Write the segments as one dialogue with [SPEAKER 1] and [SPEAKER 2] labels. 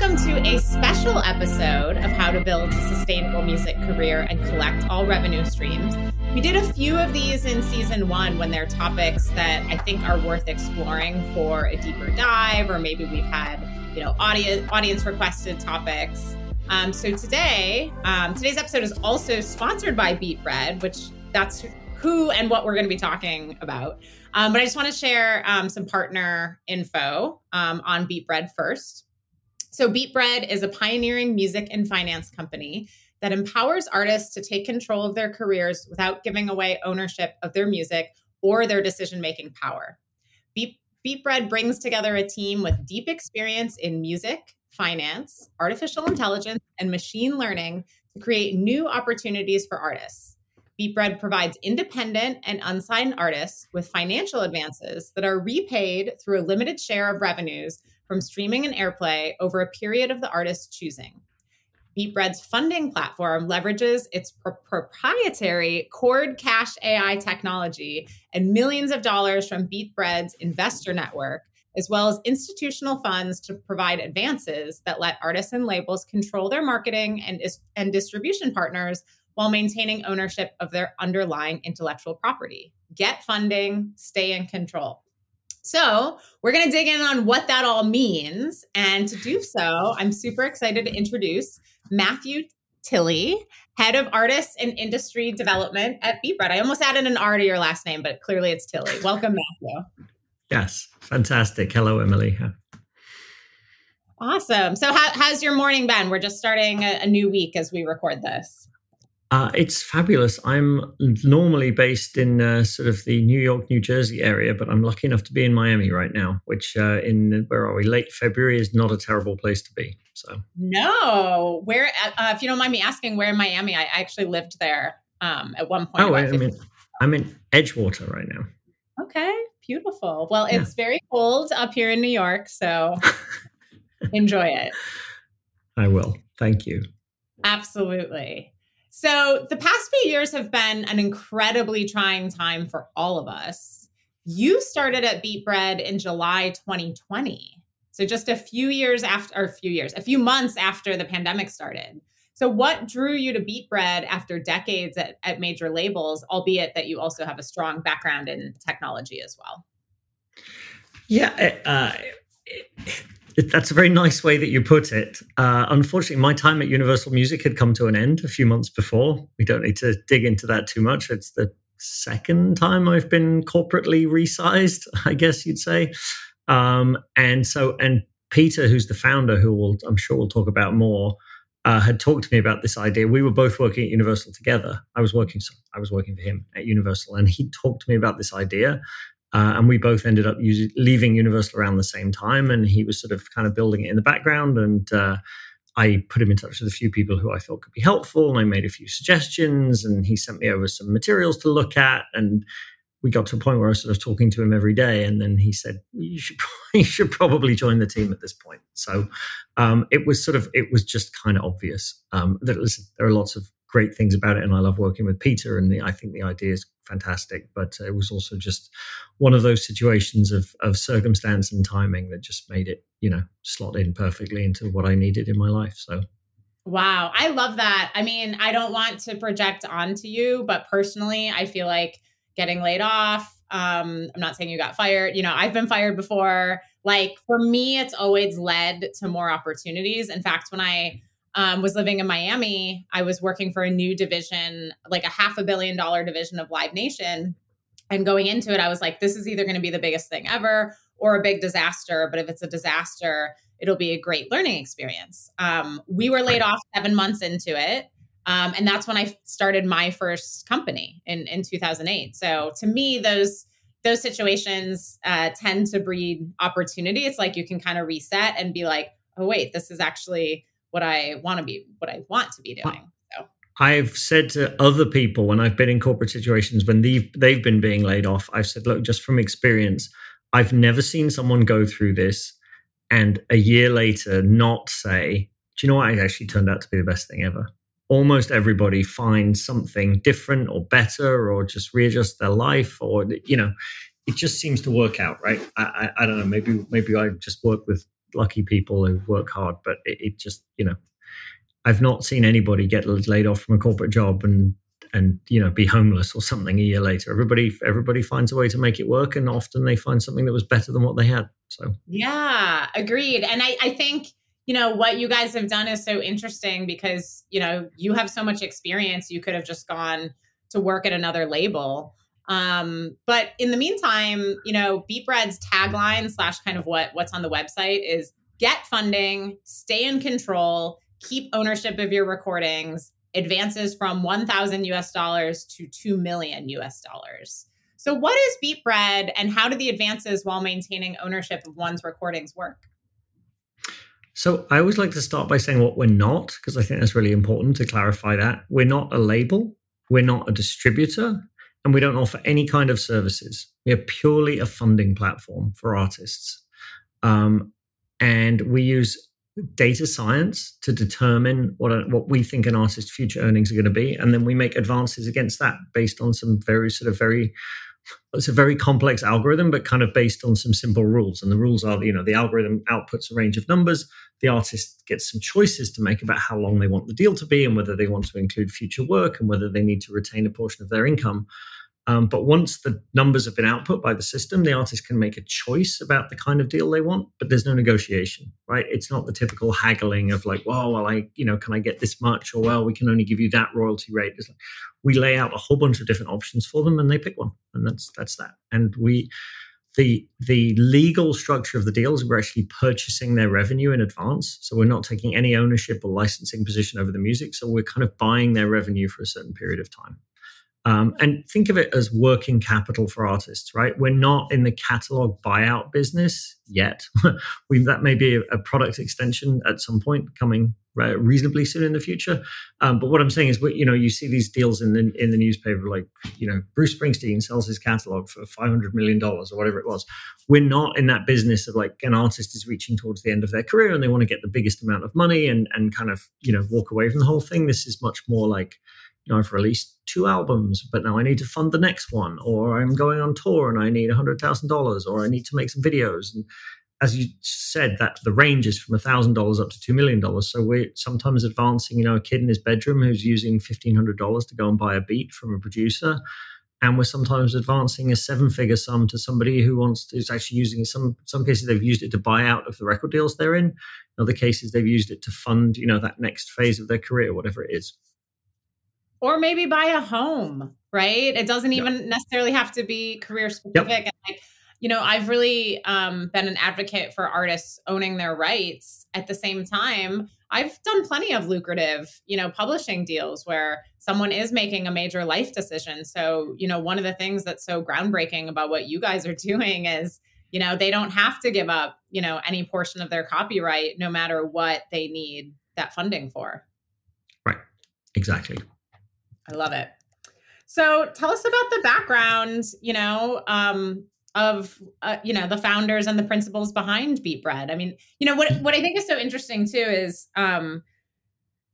[SPEAKER 1] welcome to a special episode of How to Build a Sustainable Music Career and Collect All Revenue Streams. We did a few of these in season one when they're topics that I think are worth exploring for a deeper dive, or maybe we've had you know audience audience requested topics. Um, so today, um, today's episode is also sponsored by Beat Bread, which that's who and what we're going to be talking about. Um, but I just want to share um, some partner info um, on Beat Bread first. So, Beat Bread is a pioneering music and finance company that empowers artists to take control of their careers without giving away ownership of their music or their decision making power. Beat, Beat Bread brings together a team with deep experience in music, finance, artificial intelligence, and machine learning to create new opportunities for artists. Beatbread provides independent and unsigned artists with financial advances that are repaid through a limited share of revenues from streaming and airplay over a period of the artist's choosing. Beatbread's funding platform leverages its pro- proprietary chordCash AI technology and millions of dollars from Beatbread's investor network, as well as institutional funds to provide advances that let artists and labels control their marketing and, and distribution partners while maintaining ownership of their underlying intellectual property. Get funding, stay in control. So, we're going to dig in on what that all means. And to do so, I'm super excited to introduce Matthew Tilley, head of artists and industry development at Beatbread. I almost added an R to your last name, but clearly it's Tilley. Welcome, Matthew.
[SPEAKER 2] Yes, fantastic. Hello, Emily.
[SPEAKER 1] Awesome. So, how, how's your morning been? We're just starting a, a new week as we record this.
[SPEAKER 2] Uh, it's fabulous. I'm normally based in uh, sort of the New York, New Jersey area, but I'm lucky enough to be in Miami right now, which uh, in where are we? Late February is not a terrible place to be. So
[SPEAKER 1] no, where uh, if you don't mind me asking, where in Miami? I actually lived there um, at one point.
[SPEAKER 2] Oh, I mean, I'm in Edgewater right now.
[SPEAKER 1] Okay, beautiful. Well, yeah. it's very cold up here in New York, so enjoy it.
[SPEAKER 2] I will. Thank you.
[SPEAKER 1] Absolutely. So, the past few years have been an incredibly trying time for all of us. You started at Beat Bread in July 2020. So, just a few years after, or a few years, a few months after the pandemic started. So, what drew you to Beat Bread after decades at, at major labels, albeit that you also have a strong background in technology as well?
[SPEAKER 2] Yeah, uh, that's a very nice way that you put it. Uh, unfortunately, my time at Universal Music had come to an end a few months before. We don't need to dig into that too much. It's the second time I've been corporately resized, I guess you'd say. Um, and so, and Peter, who's the founder, who will, I'm sure we'll talk about more, uh, had talked to me about this idea. We were both working at Universal together. I was working, I was working for him at Universal, and he talked to me about this idea. Uh, and we both ended up using, leaving Universal around the same time. And he was sort of kind of building it in the background. And uh, I put him in touch with a few people who I thought could be helpful. And I made a few suggestions. And he sent me over some materials to look at. And we got to a point where I was sort of talking to him every day. And then he said, "You should you should probably join the team at this point." So um, it was sort of it was just kind of obvious um, that listen, there are lots of great things about it, and I love working with Peter, and the, I think the idea is fantastic. But it was also just one of those situations of of circumstance and timing that just made it, you know, slot in perfectly into what I needed in my life. So.
[SPEAKER 1] Wow, I love that. I mean, I don't want to project onto you, but personally, I feel like getting laid off. Um, I'm not saying you got fired. You know, I've been fired before. Like for me, it's always led to more opportunities. In fact, when I um, was living in Miami, I was working for a new division, like a half a billion dollar division of Live Nation. And going into it, I was like, this is either going to be the biggest thing ever or a big disaster. But if it's a disaster, it'll be a great learning experience. Um, we were laid off seven months into it. Um, and that's when I started my first company in, in 2008. So to me, those those situations uh, tend to breed opportunity. It's like you can kind of reset and be like, oh wait, this is actually what I want to be, what I want to be doing. So.
[SPEAKER 2] I've said to other people when I've been in corporate situations when they've they've been being laid off, I've said, look, just from experience, I've never seen someone go through this and a year later not say, do you know what? It actually turned out to be the best thing ever. Almost everybody finds something different or better or just readjust their life or, you know, it just seems to work out, right? I, I, I don't know. Maybe maybe I just work with lucky people who work hard, but it, it just you know, I've not seen anybody get laid off from a corporate job and and you know be homeless or something a year later. Everybody everybody finds a way to make it work and often they find something that was better than what they had so.
[SPEAKER 1] Yeah agreed and i i think you know what you guys have done is so interesting because you know you have so much experience you could have just gone to work at another label um, but in the meantime you know beatbread's tagline slash kind of what what's on the website is get funding stay in control keep ownership of your recordings advances from 1000 us dollars to 2 million us dollars. So what is beatbread and how do the advances while maintaining ownership of one's recordings work?
[SPEAKER 2] So I always like to start by saying what we're not, because I think that's really important to clarify that. We're not a label, we're not a distributor, and we don't offer any kind of services. We are purely a funding platform for artists. Um, and we use data science to determine what a, what we think an artist's future earnings are going to be, and then we make advances against that based on some very sort of very it's a very complex algorithm, but kind of based on some simple rules. And the rules are, you know, the algorithm outputs a range of numbers. The artist gets some choices to make about how long they want the deal to be and whether they want to include future work and whether they need to retain a portion of their income. Um, but once the numbers have been output by the system, the artist can make a choice about the kind of deal they want, but there's no negotiation, right? It's not the typical haggling of like, well, well, I, you know, can I get this much? Or well, we can only give you that royalty rate. Like, we lay out a whole bunch of different options for them, and they pick one, and that's that's that. And we, the the legal structure of the deals, we're actually purchasing their revenue in advance, so we're not taking any ownership or licensing position over the music. So we're kind of buying their revenue for a certain period of time. Um, and think of it as working capital for artists, right? We're not in the catalog buyout business yet. we, that may be a, a, product extension at some point coming reasonably soon in the future. Um, but what I'm saying is, you know, you see these deals in the in the newspaper, like you know, Bruce Springsteen sells his catalog for 500 million dollars or whatever it was. We're not in that business of like an artist is reaching towards the end of their career and they want to get the biggest amount of money and and kind of you know walk away from the whole thing. This is much more like I've released two albums, but now I need to fund the next one, or I'm going on tour and I need $100,000, or I need to make some videos. And as you said, that the range is from $1,000 up to $2 million. So we're sometimes advancing, you know, a kid in his bedroom who's using $1,500 to go and buy a beat from a producer. And we're sometimes advancing a seven-figure sum to somebody who wants to, who's actually using some some cases they've used it to buy out of the record deals they're in. In other cases, they've used it to fund, you know, that next phase of their career, whatever it is
[SPEAKER 1] or maybe buy a home, right? It doesn't even yep. necessarily have to be career specific. Yep. And like, you know, I've really um, been an advocate for artists owning their rights. At the same time, I've done plenty of lucrative, you know, publishing deals where someone is making a major life decision. So, you know, one of the things that's so groundbreaking about what you guys are doing is, you know, they don't have to give up, you know, any portion of their copyright no matter what they need that funding for.
[SPEAKER 2] Right. Exactly.
[SPEAKER 1] I love it. So tell us about the background, you know, um, of uh, you know the founders and the principles behind Beat Bread. I mean, you know what what I think is so interesting too is um,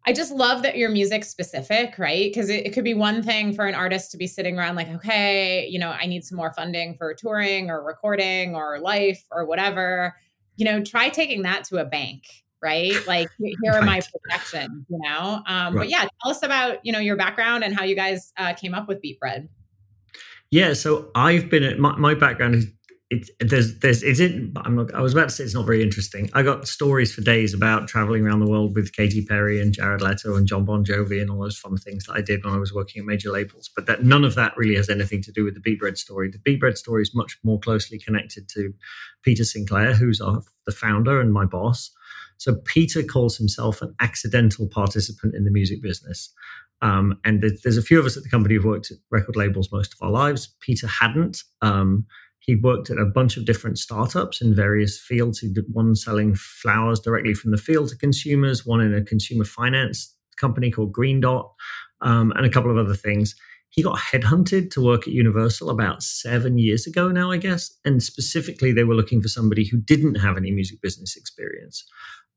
[SPEAKER 1] I just love that you're music specific, right? Because it, it, could be one thing for an artist to be sitting around like, okay, you know, I need some more funding for touring or recording or life or whatever. You know, try taking that to a bank right? Like here are my projections, you know. Um, right. But yeah, tell us about you know your background and how you guys uh, came up with Beat Bread.
[SPEAKER 2] Yeah, so I've been at my, my background is it, there's there's is it I'm not I was about to say it's not very interesting. I got stories for days about traveling around the world with Katy Perry and Jared Leto and John Bon Jovi and all those fun things that I did when I was working at major labels. But that none of that really has anything to do with the Beat Bread story. The Beat Bread story is much more closely connected to Peter Sinclair, who's our, the founder and my boss. So Peter calls himself an accidental participant in the music business. Um, and there's a few of us at the company who've worked at record labels most of our lives. Peter hadn't. Um, he worked at a bunch of different startups in various fields. He did one selling flowers directly from the field to consumers, one in a consumer finance company called Green Dot, um, and a couple of other things. He got headhunted to work at Universal about seven years ago now, I guess. And specifically, they were looking for somebody who didn't have any music business experience.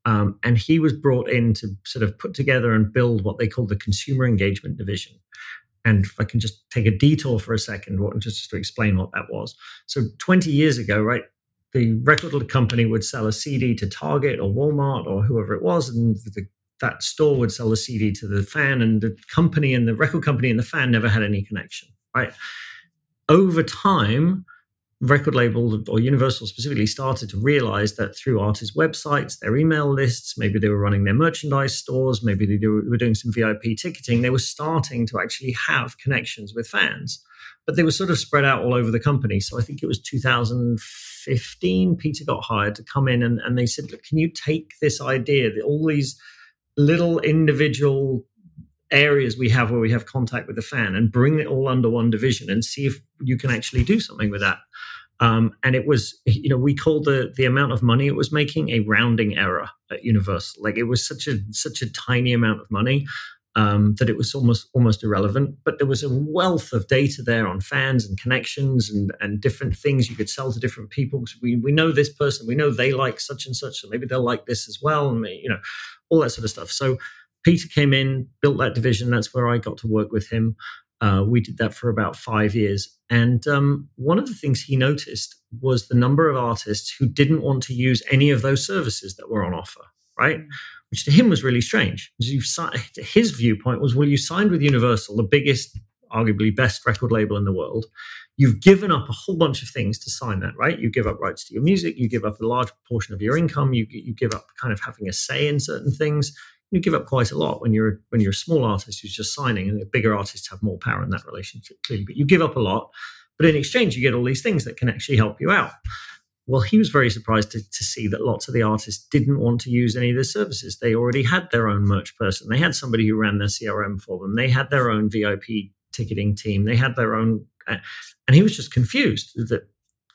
[SPEAKER 2] Um, and he was brought in to sort of put together and build what they call the consumer engagement division. And if I can just take a detour for a second, just, just to explain what that was. So 20 years ago, right, the record company would sell a CD to Target or Walmart or whoever it was, and the, that store would sell a CD to the fan, and the company and the record company and the fan never had any connection, right? Over time, record label or Universal specifically started to realize that through artists' websites, their email lists, maybe they were running their merchandise stores, maybe they were doing some VIP ticketing, they were starting to actually have connections with fans. But they were sort of spread out all over the company. So I think it was 2015, Peter got hired to come in and, and they said, Look, can you take this idea that all these little individual areas we have where we have contact with the fan and bring it all under one division and see if you can actually do something with that. Um, and it was, you know, we called the the amount of money it was making a rounding error at Universal. Like it was such a such a tiny amount of money um, that it was almost almost irrelevant. But there was a wealth of data there on fans and connections and and different things you could sell to different people. We we know this person, we know they like such and such, so maybe they'll like this as well, and you know, all that sort of stuff. So Peter came in, built that division. That's where I got to work with him. Uh, we did that for about five years. And um, one of the things he noticed was the number of artists who didn't want to use any of those services that were on offer, right? Mm. Which to him was really strange. His viewpoint was, well, you signed with Universal, the biggest, arguably best record label in the world. You've given up a whole bunch of things to sign that, right? You give up rights to your music, you give up a large portion of your income, you, you give up kind of having a say in certain things you give up quite a lot when you're when you're a small artist who's just signing, and the bigger artists have more power in that relationship clearly. But you give up a lot, but in exchange you get all these things that can actually help you out. Well, he was very surprised to, to see that lots of the artists didn't want to use any of the services. They already had their own merch person. They had somebody who ran their CRM for them. They had their own VIP ticketing team. They had their own, uh, and he was just confused that,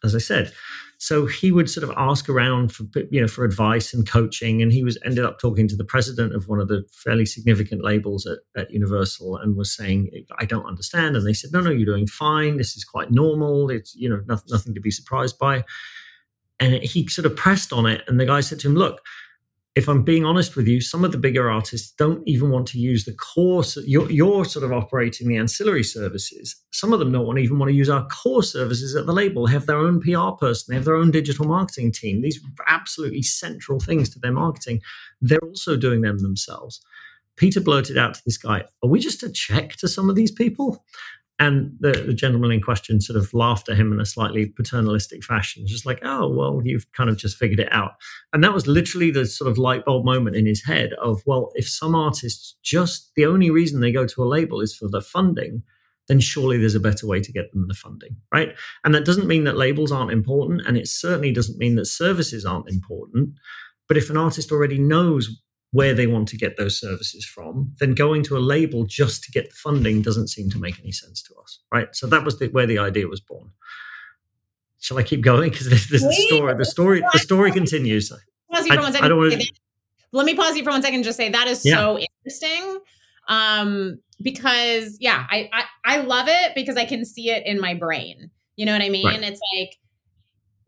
[SPEAKER 2] as I said, so he would sort of ask around for you know for advice and coaching, and he was ended up talking to the president of one of the fairly significant labels at, at Universal, and was saying, "I don't understand." And they said, "No, no, you're doing fine. This is quite normal. It's you know nothing, nothing to be surprised by." And he sort of pressed on it, and the guy said to him, "Look." If I'm being honest with you, some of the bigger artists don't even want to use the core. You're, you're, sort of operating the ancillary services. Some of them don't want, even want to use our core services at the label. They have their own PR person. They have their own digital marketing team. These are absolutely central things to their marketing. They're also doing them themselves. Peter blurted out to this guy, Are we just a check to some of these people? And the, the, gentleman in question sort of laughed at him in a slightly paternalistic fashion, just like, oh, well, you've kind of just figured it out. And that was literally the sort of light bulb moment in his head of, well, if some artists just the only reason they go to a label is for the funding, then surely there's a better way to get them the funding, right? And that doesn't mean that labels aren't important. And it certainly doesn't mean that services aren't important. But if an artist already knows where they want to get those services from, then going to a label just to get the funding doesn't seem to make any sense to us, right? So that was the, where the idea was born. Shall I keep going? Because this, this the story. The story. The story continues.
[SPEAKER 1] Pause you for one second. I don't want to, Let me pause you for one second and just say that is yeah. so interesting. Um, because yeah, I, I I love it because I can see it in my brain. You know what I mean? Right. It's like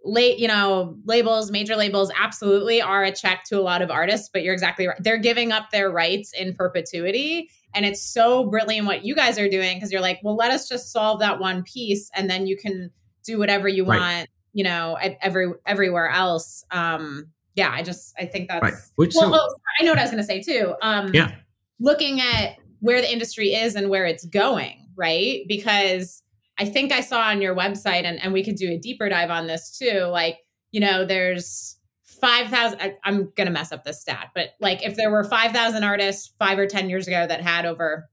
[SPEAKER 1] late, you know, labels, major labels absolutely are a check to a lot of artists, but you're exactly right. They're giving up their rights in perpetuity. And it's so brilliant what you guys are doing because you're like, well, let us just solve that one piece and then you can do whatever you right. want, you know, every everywhere else. Um, yeah, I just I think that's right. Which, well, so, oh, I know what I was gonna say too. Um yeah. looking at where the industry is and where it's going, right? Because I think I saw on your website, and, and we could do a deeper dive on this too. Like, you know, there's 5,000, I'm going to mess up this stat, but like if there were 5,000 artists five or 10 years ago that had over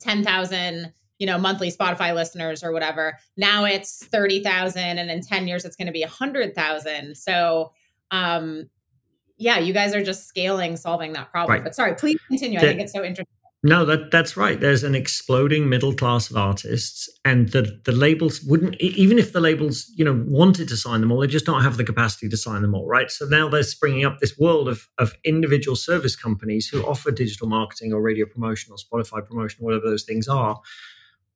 [SPEAKER 1] 10,000, you know, monthly Spotify listeners or whatever, now it's 30,000. And in 10 years, it's going to be 100,000. So, um, yeah, you guys are just scaling, solving that problem. Right. But sorry, please continue. I think it's so interesting.
[SPEAKER 2] No, that that's right. There's an exploding middle class of artists, and the the labels wouldn't even if the labels you know wanted to sign them all, they just don't have the capacity to sign them all, right? So now they're springing up this world of of individual service companies who offer digital marketing or radio promotion or Spotify promotion, whatever those things are.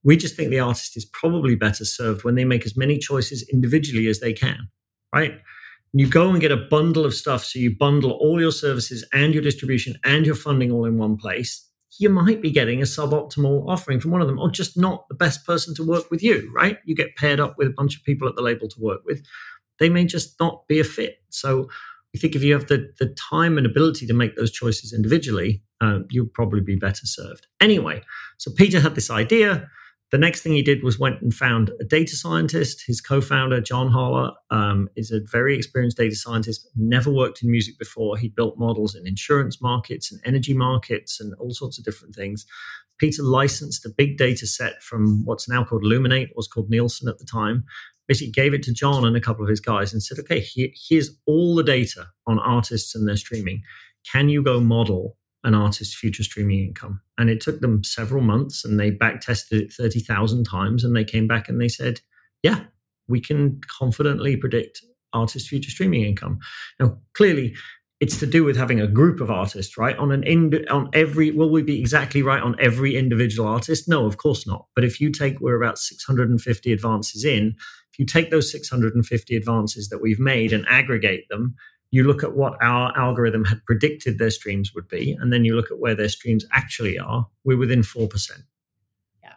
[SPEAKER 2] We just think the artist is probably better served when they make as many choices individually as they can, right? You go and get a bundle of stuff, so you bundle all your services and your distribution and your funding all in one place you might be getting a suboptimal offering from one of them, or just not the best person to work with you, right? You get paired up with a bunch of people at the label to work with. they may just not be a fit. So I think if you have the, the time and ability to make those choices individually, uh, you'll probably be better served. Anyway, so Peter had this idea. The next thing he did was went and found a data scientist. His co-founder, John Holler, um, is a very experienced data scientist. Never worked in music before. He built models in insurance markets and energy markets and all sorts of different things. Peter licensed a big data set from what's now called Luminate, was called Nielsen at the time, basically gave it to John and a couple of his guys and said, okay, here, here's all the data on artists and their streaming. Can you go model an artist's future streaming income? And it took them several months and they back tested it 30,000 times and they came back and they said, yeah, we can confidently predict artists' future streaming income. Now, clearly, it's to do with having a group of artists, right? On an ind- on every will we be exactly right on every individual artist? No, of course not. But if you take we're about 650 advances in, if you take those 650 advances that we've made and aggregate them, you look at what our algorithm had predicted their streams would be, and then you look at where their streams actually are, we're within 4%.
[SPEAKER 1] Yeah.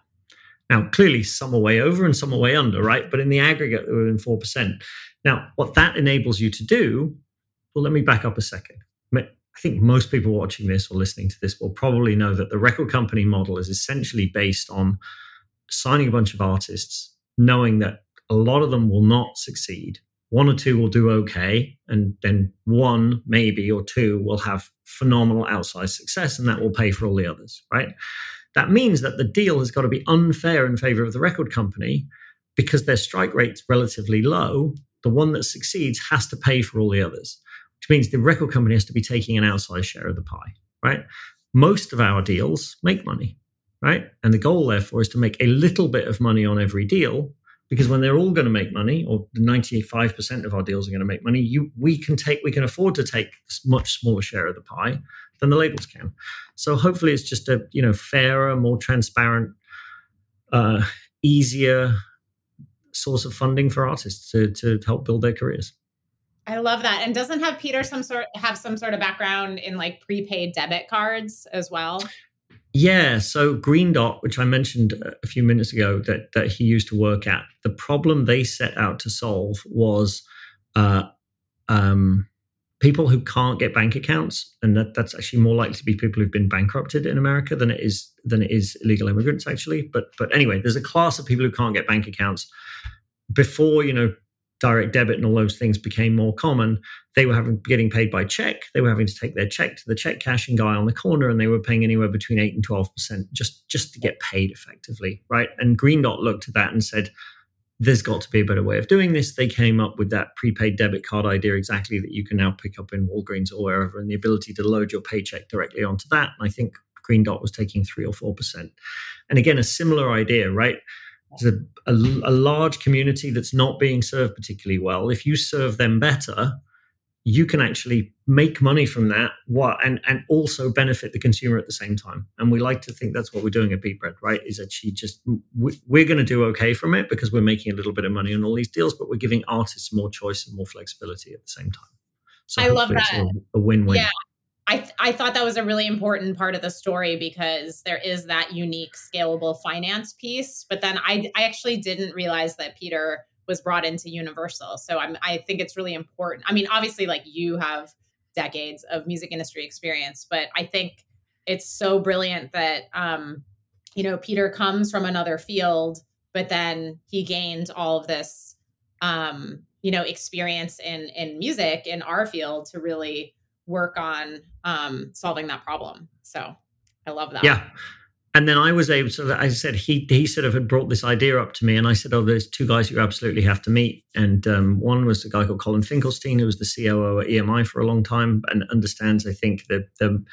[SPEAKER 2] Now, clearly, some are way over and some are way under, right? But in the aggregate, we're within 4%. Now, what that enables you to do, well, let me back up a second. I think most people watching this or listening to this will probably know that the record company model is essentially based on signing a bunch of artists, knowing that a lot of them will not succeed. One or two will do okay, and then one, maybe, or two will have phenomenal outsized success, and that will pay for all the others, right? That means that the deal has got to be unfair in favor of the record company because their strike rate's relatively low. The one that succeeds has to pay for all the others, which means the record company has to be taking an outsized share of the pie, right? Most of our deals make money, right? And the goal, therefore, is to make a little bit of money on every deal because when they're all going to make money or 95% of our deals are going to make money you we can take we can afford to take much smaller share of the pie than the labels can so hopefully it's just a you know fairer more transparent uh, easier source of funding for artists to, to help build their careers
[SPEAKER 1] I love that. And doesn't have Peter some sort have some sort of background in like prepaid debit cards as well?
[SPEAKER 2] Yeah, so Green Dot, which I mentioned a few minutes ago, that that he used to work at, the problem they set out to solve was uh, um, people who can't get bank accounts, and that, that's actually more likely to be people who've been bankrupted in America than it is than it is illegal immigrants, actually. But but anyway, there's a class of people who can't get bank accounts. Before you know direct debit and all those things became more common, they were having getting paid by check. They were having to take their check to the check cashing guy on the corner, and they were paying anywhere between eight and twelve percent just just to get paid effectively, right? And Green Dot looked at that and said, "There's got to be a better way of doing this." They came up with that prepaid debit card idea exactly that you can now pick up in Walgreens or wherever, and the ability to load your paycheck directly onto that. And I think Green Dot was taking three or four percent. And again, a similar idea, right? There's a, a, a large community that's not being served particularly well. If you serve them better, you can actually make money from that what and and also benefit the consumer at the same time. And we like to think that's what we're doing at beat beatbread right? Is actually just we're going to do okay from it because we're making a little bit of money on all these deals but we're giving artists more choice and more flexibility at the same time.
[SPEAKER 1] So i love that. a,
[SPEAKER 2] a win-win.
[SPEAKER 1] Yeah I, th- I thought that was a really important part of the story because there is that unique scalable finance piece. But then I, I actually didn't realize that Peter was brought into Universal. So I'm, I think it's really important. I mean, obviously, like you have decades of music industry experience, but I think it's so brilliant that, um, you know, Peter comes from another field, but then he gained all of this, um, you know, experience in in music in our field to really work on um, solving that problem. So I love that.
[SPEAKER 2] Yeah. And then I was able to, I said, he, he sort of had brought this idea up to me. And I said, Oh, there's two guys you absolutely have to meet. And um, one was a guy called Colin Finkelstein, who was the COO at EMI for a long time and understands, I think, the, the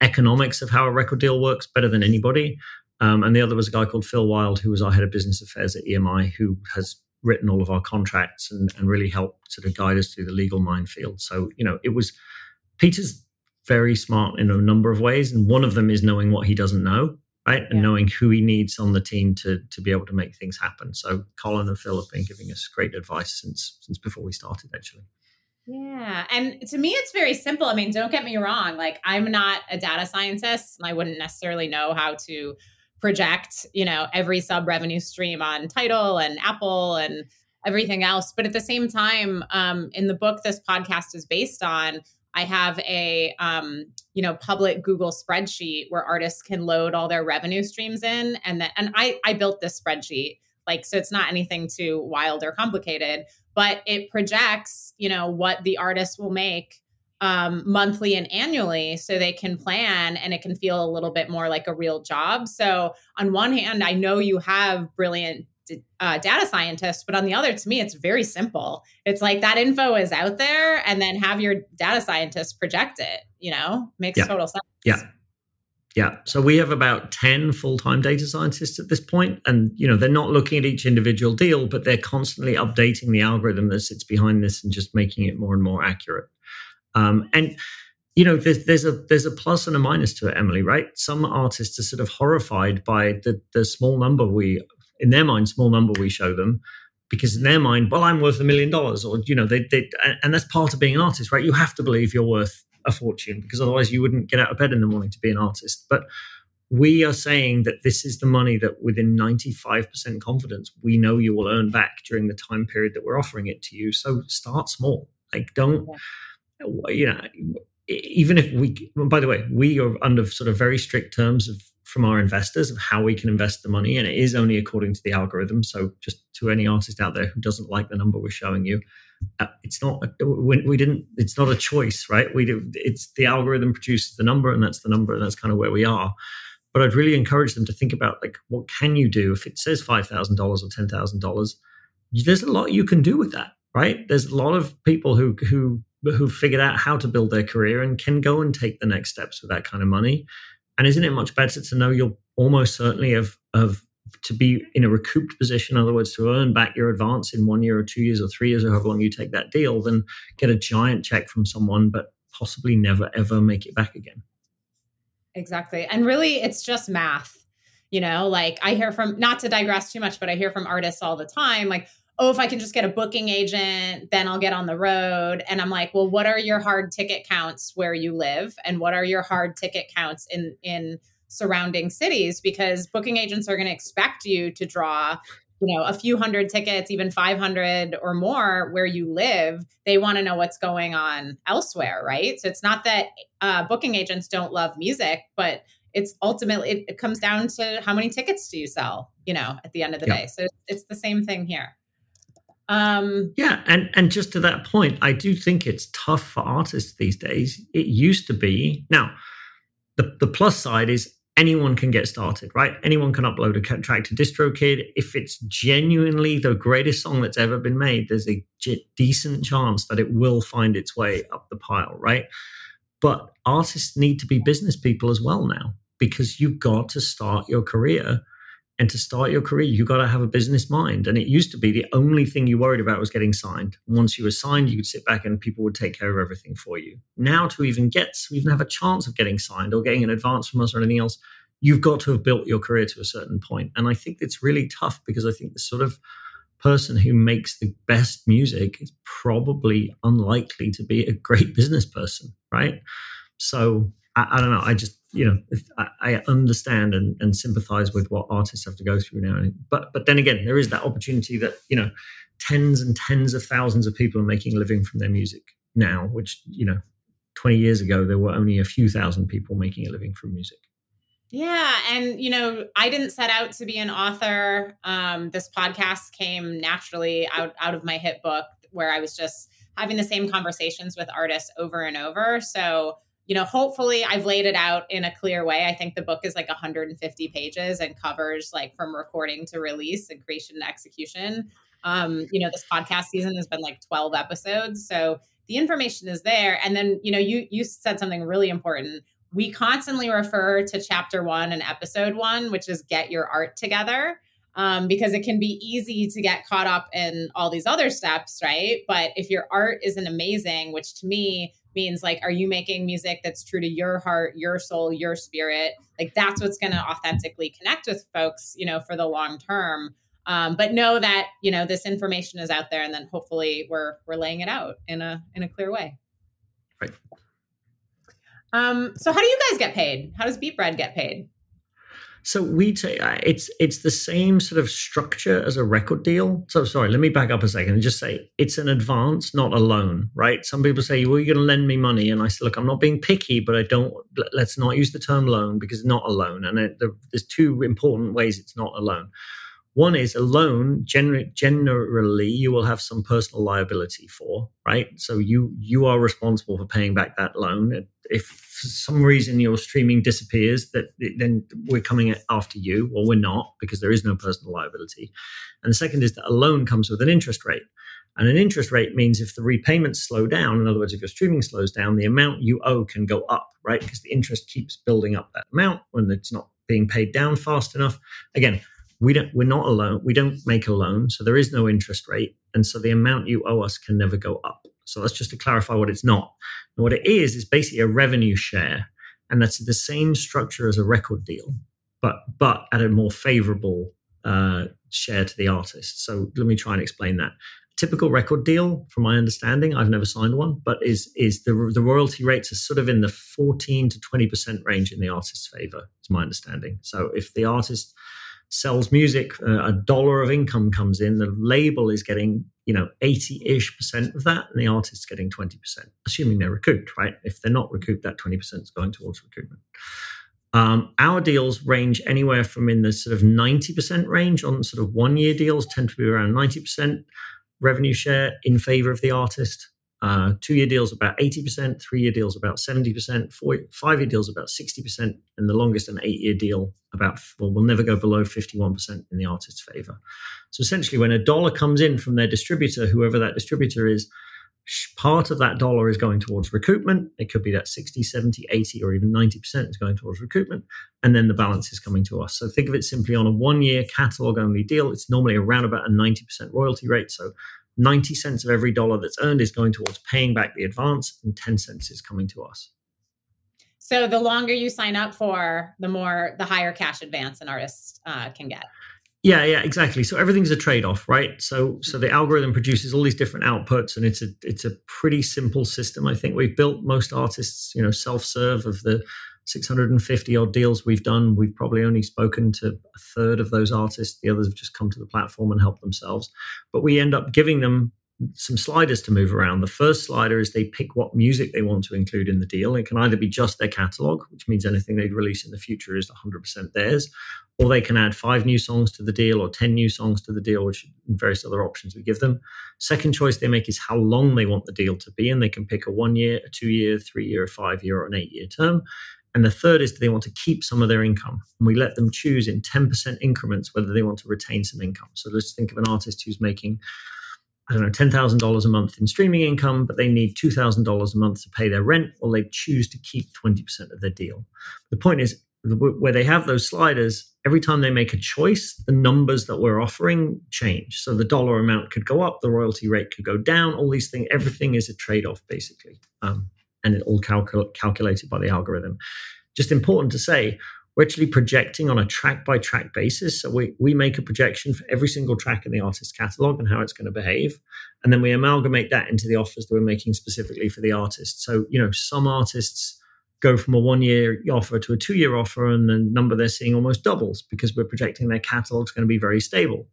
[SPEAKER 2] economics of how a record deal works better than anybody. Um, and the other was a guy called Phil Wild, who was our head of business affairs at EMI, who has written all of our contracts and, and really helped sort of guide us through the legal minefield. So, you know, it was Peter's very smart in a number of ways, and one of them is knowing what he doesn't know, right, and knowing who he needs on the team to to be able to make things happen. So Colin and Phil have been giving us great advice since since before we started, actually.
[SPEAKER 1] Yeah. And to me, it's very simple. I mean, don't get me wrong. Like, I'm not a data scientist and I wouldn't necessarily know how to project, you know, every sub revenue stream on Tidal and Apple and everything else. But at the same time, um, in the book this podcast is based on, I have a um, you know public Google spreadsheet where artists can load all their revenue streams in, and then and I I built this spreadsheet like so it's not anything too wild or complicated, but it projects you know what the artist will make um, monthly and annually so they can plan and it can feel a little bit more like a real job. So, on one hand, I know you have brilliant uh, data scientists, but on the other, to me, it's very simple. It's like that info is out there, and then have your data scientists project it. You know, makes
[SPEAKER 2] yeah.
[SPEAKER 1] total sense.
[SPEAKER 2] Yeah. Yeah. So we have about 10 full-time data scientists at this. And, you know, they're not looking at each individual deal, but they're constantly updating the algorithm that sits behind this and just making it more and more accurate. Um, and you know, there's, there's a there's a plus and a minus to it, Emily. Right? Some artists are sort of horrified by the the small number we, in their mind, small number we show them, because in their mind, well, I'm worth a million dollars, or you know, they they and that's part of being an artist, right? You have to believe you're worth a fortune because otherwise you wouldn't get out of bed in the morning to be an artist. But we are saying that this is the money that within 95% confidence we know you will earn back during the time period that we're offering it to you. So start small. Like don't. Yeah you know, even if we, by the way, we are under sort of very strict terms of from our investors of how we can invest the money, and it is only according to the algorithm. So, just to any artist out there who doesn't like the number we're showing you, uh, it's not a, we, we, didn't. It's not a choice, right? We do. It's the algorithm produces the number, and that's the number, and that's kind of where we are. But I'd really encourage them to think about like what can you do if it says five thousand dollars or ten thousand dollars. There's a lot you can do with that, right? There's a lot of people who who who've figured out how to build their career and can go and take the next steps with that kind of money. And isn't it much better to know you'll almost certainly have, of to be in a recouped position, in other words, to earn back your advance in one year or two years or three years or however long you take that deal, than get a giant check from someone, but possibly never ever make it back again.
[SPEAKER 1] Exactly. And really, it's just math. You know, like I hear from, not to digress too much, but I hear from artists all the time, like, oh, if I can just get a booking agent, then I'll get on the road. And I'm like, well, what are your hard ticket counts where you live? And what are your hard ticket counts in in surrounding cities? Because booking agents are going to expect you to draw you know a few hundred tickets even 500 or more where you live they want to know what's going on elsewhere right so it's not that uh, booking agents don't love music but it's ultimately it, it, comes down to how many tickets do you sell you know at the end of the yeah. day so it's the same thing here
[SPEAKER 2] um, yeah, and and just to that point, I do think it's tough for artists these days. It used to be. Now, the the plus side is anyone can get started, right? Anyone can upload a track to DistroKid. If it's genuinely the greatest song that's ever been made, there's a decent chance that it will find its way up the pile, right? But artists need to be business people as well now because you've got to start your career and to start your career, you got to have a business mind. And it used to be the only thing you worried about was getting signed. Once you were signed, you could sit back and people would take care of everything for you. Now, to even get, to even have a chance of getting signed or getting an advance from us or anything else, you've got to have built your career to a certain point. And I think it's really tough because I think the sort of person who makes the best music is probably unlikely to be a great business person, right? So I, I don't know. I just you know, I, I understand and, and, sympathize with what artists have to go through now. But but then again, there is that opportunity that you know, tens and tens of thousands of people are making a living from their music now, which you know, twenty years ago there were only a few thousand people making a living from music.
[SPEAKER 1] Yeah, and you know, I didn't set out to be an author. Um, this podcast came naturally out out of my hit book, where I was just having the same conversations with artists over and over. So you know, hopefully I've laid it out in a clear way. I think the book is like 150 pages and covers like from recording to release and creation to execution. Um, you know, this podcast season has been like 12 episodes. So the information is there. And then, you know, you you said something really important. We constantly refer to chapter one and episode one, which is get your art together. Um, because it can be easy to get caught up in all these other steps, right? But if your art isn't amazing, which to me means like are you making music that's true to your heart your soul your spirit? Like that's what's going to authentically connect with folks you know for the long term. Um, but know that you know this information is out there and then hopefully we're we're laying it out in a in a clear way.
[SPEAKER 2] Right.
[SPEAKER 1] Um so how do you guys get paid? How does beat bread get paid
[SPEAKER 2] So we say uh, it's it's the same sort of structure as a record deal. So sorry, let me back up a second and just say it's an advance, not a loan, right? Some people say, "Well, you're going to lend me money," and I say, "Look, I'm not being picky, but I don't. Let's not use the term loan because it's not a loan, and it, there's two important ways it's not a loan. One is a loan. Gener- generally, you will have some personal liability for, right? So you you are responsible for paying back that loan. If for some reason your streaming disappears, that then we're coming after you, or we're not because there is no personal liability. And the second is that a loan comes with an interest rate. And an interest rate means if the repayments slow down, in other words, if your streaming slows down, the amount you owe can go up, right? Because the interest keeps building up that amount when it's not being paid down fast enough. Again, we don't we're not a loan we don't make a loan so there is no interest rate and so the amount you owe us can never go up. So that's just to clarify what it's not. And what it is is basically a revenue share and that's the same structure as a record deal but but at a more favorable uh, share to the artist. So let me try and explain that. Typical record deal from my understanding i've never signed one but is is the the royalty rates are sort of in the 14 to 20% range in the artist's favor is my understanding. So if the artist sells music, uh, a dollar of income comes in, the label is getting, you know, 80-ish percent of that, and the artist's getting 20%, assuming they're recouped, right? If they're not recouped, that 20% is going towards recoupment. Um, our deals range anywhere from in the sort of 90% range on sort of one year deals, tend to be around 90% revenue share in favor of the artist. Uh, two year deals about 80%, three year deals about 70%, four, five year deals about 60%, and the longest an eight year deal about, well, will never go below 51% in the artist's favor. So essentially, when a dollar comes in from their distributor, whoever that distributor is, part of that dollar is going towards recoupment. It could be that 60, 70, 80, or even 90% is going towards recoupment. And then the balance is coming to us. So think of it simply on a one year catalog only deal. It's normally around about a 90% royalty rate. So 90 cents of every dollar that's earned is going towards paying back the advance, and 10 cents is coming to us.
[SPEAKER 1] So the longer you sign up for, the more, the higher cash advance an artist uh, can get.
[SPEAKER 2] Yeah, yeah, exactly. So everything's a trade-off, right? So so the algorithm produces all these different outputs and it's a it's a pretty simple system. I think we've built most artists, you know, self-serve of the 650 odd deals we've done, we've probably only spoken to a third of those artists. The others have just come to the platform and helped themselves. But we end up giving them some sliders to move around. The first slider is they pick what music they want to include in the deal. It can either be just their catalog, which means anything they'd release in the future is 100% theirs, or they can add five new songs to the deal or 10 new songs to the deal, which various other options we give them. Second choice they make is how long they want the deal to be, and they can pick a one year, a two year, three year, a five year, or an eight year term. And the third is do they want to keep some of their income? And we let them choose in 10% increments whether they want to retain some income. So let's think of an artist who's making, I don't know, $10,000 a month in streaming income, but they need $2,000 a month to pay their rent. or they choose to keep 20% of their deal. The point is, where they have those sliders, every time they make a choice, the numbers that we're offering change. So the dollar amount could go up, the royalty rate could go down, all these things, everything is a trade off, basically. Um, and it all calcul- calculated by the algorithm. Just important to say, we're actually projecting on a track by track basis. So we, we make a projection for every single track in the artist catalog and how it's going to behave. And then we amalgamate that into the offers that we're making specifically for the artist. So, you know, some artists go from a one year offer to a two year offer, and the number they're seeing almost doubles because we're projecting their catalog is going to be very stable.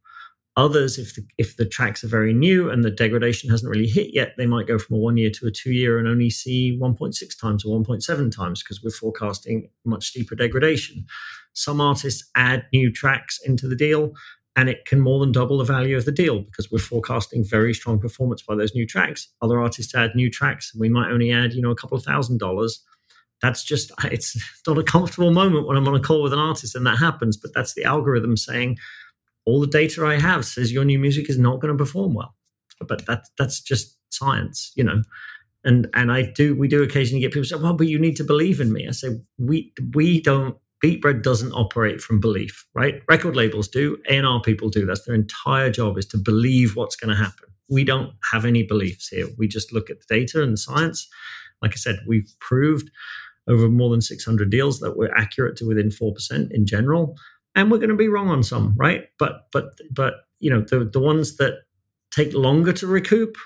[SPEAKER 2] Others, if the, if the tracks are very new and the degradation hasn't really hit yet, they might go from a one year to a two year and only see 1.6 times or 1.7 times because we're forecasting much steeper degradation. Some artists add new tracks into the deal and it can more than double the value of the deal because we're forecasting very strong performance by those new tracks. Other artists add new tracks and we might only add, you know, a couple of thousand dollars. That's just, it's not a comfortable moment when I'm on a call with an artist and that happens, but that's the algorithm saying, all the data I have says your new music is not going to perform well. But that that's just science, you know. And and I do we do occasionally get people say, well, but you need to believe in me. I say we we don't Beatbread doesn't operate from belief, right? Record labels do, A&R people do. That's their entire job is to believe what's going to happen. We don't have any beliefs here. We just look at the data and the science. Like I said, we've proved over more than 600 deals that we're accurate to within 4% in general and we're going to be wrong on some, right? But but but you know the the ones that take longer to recoup,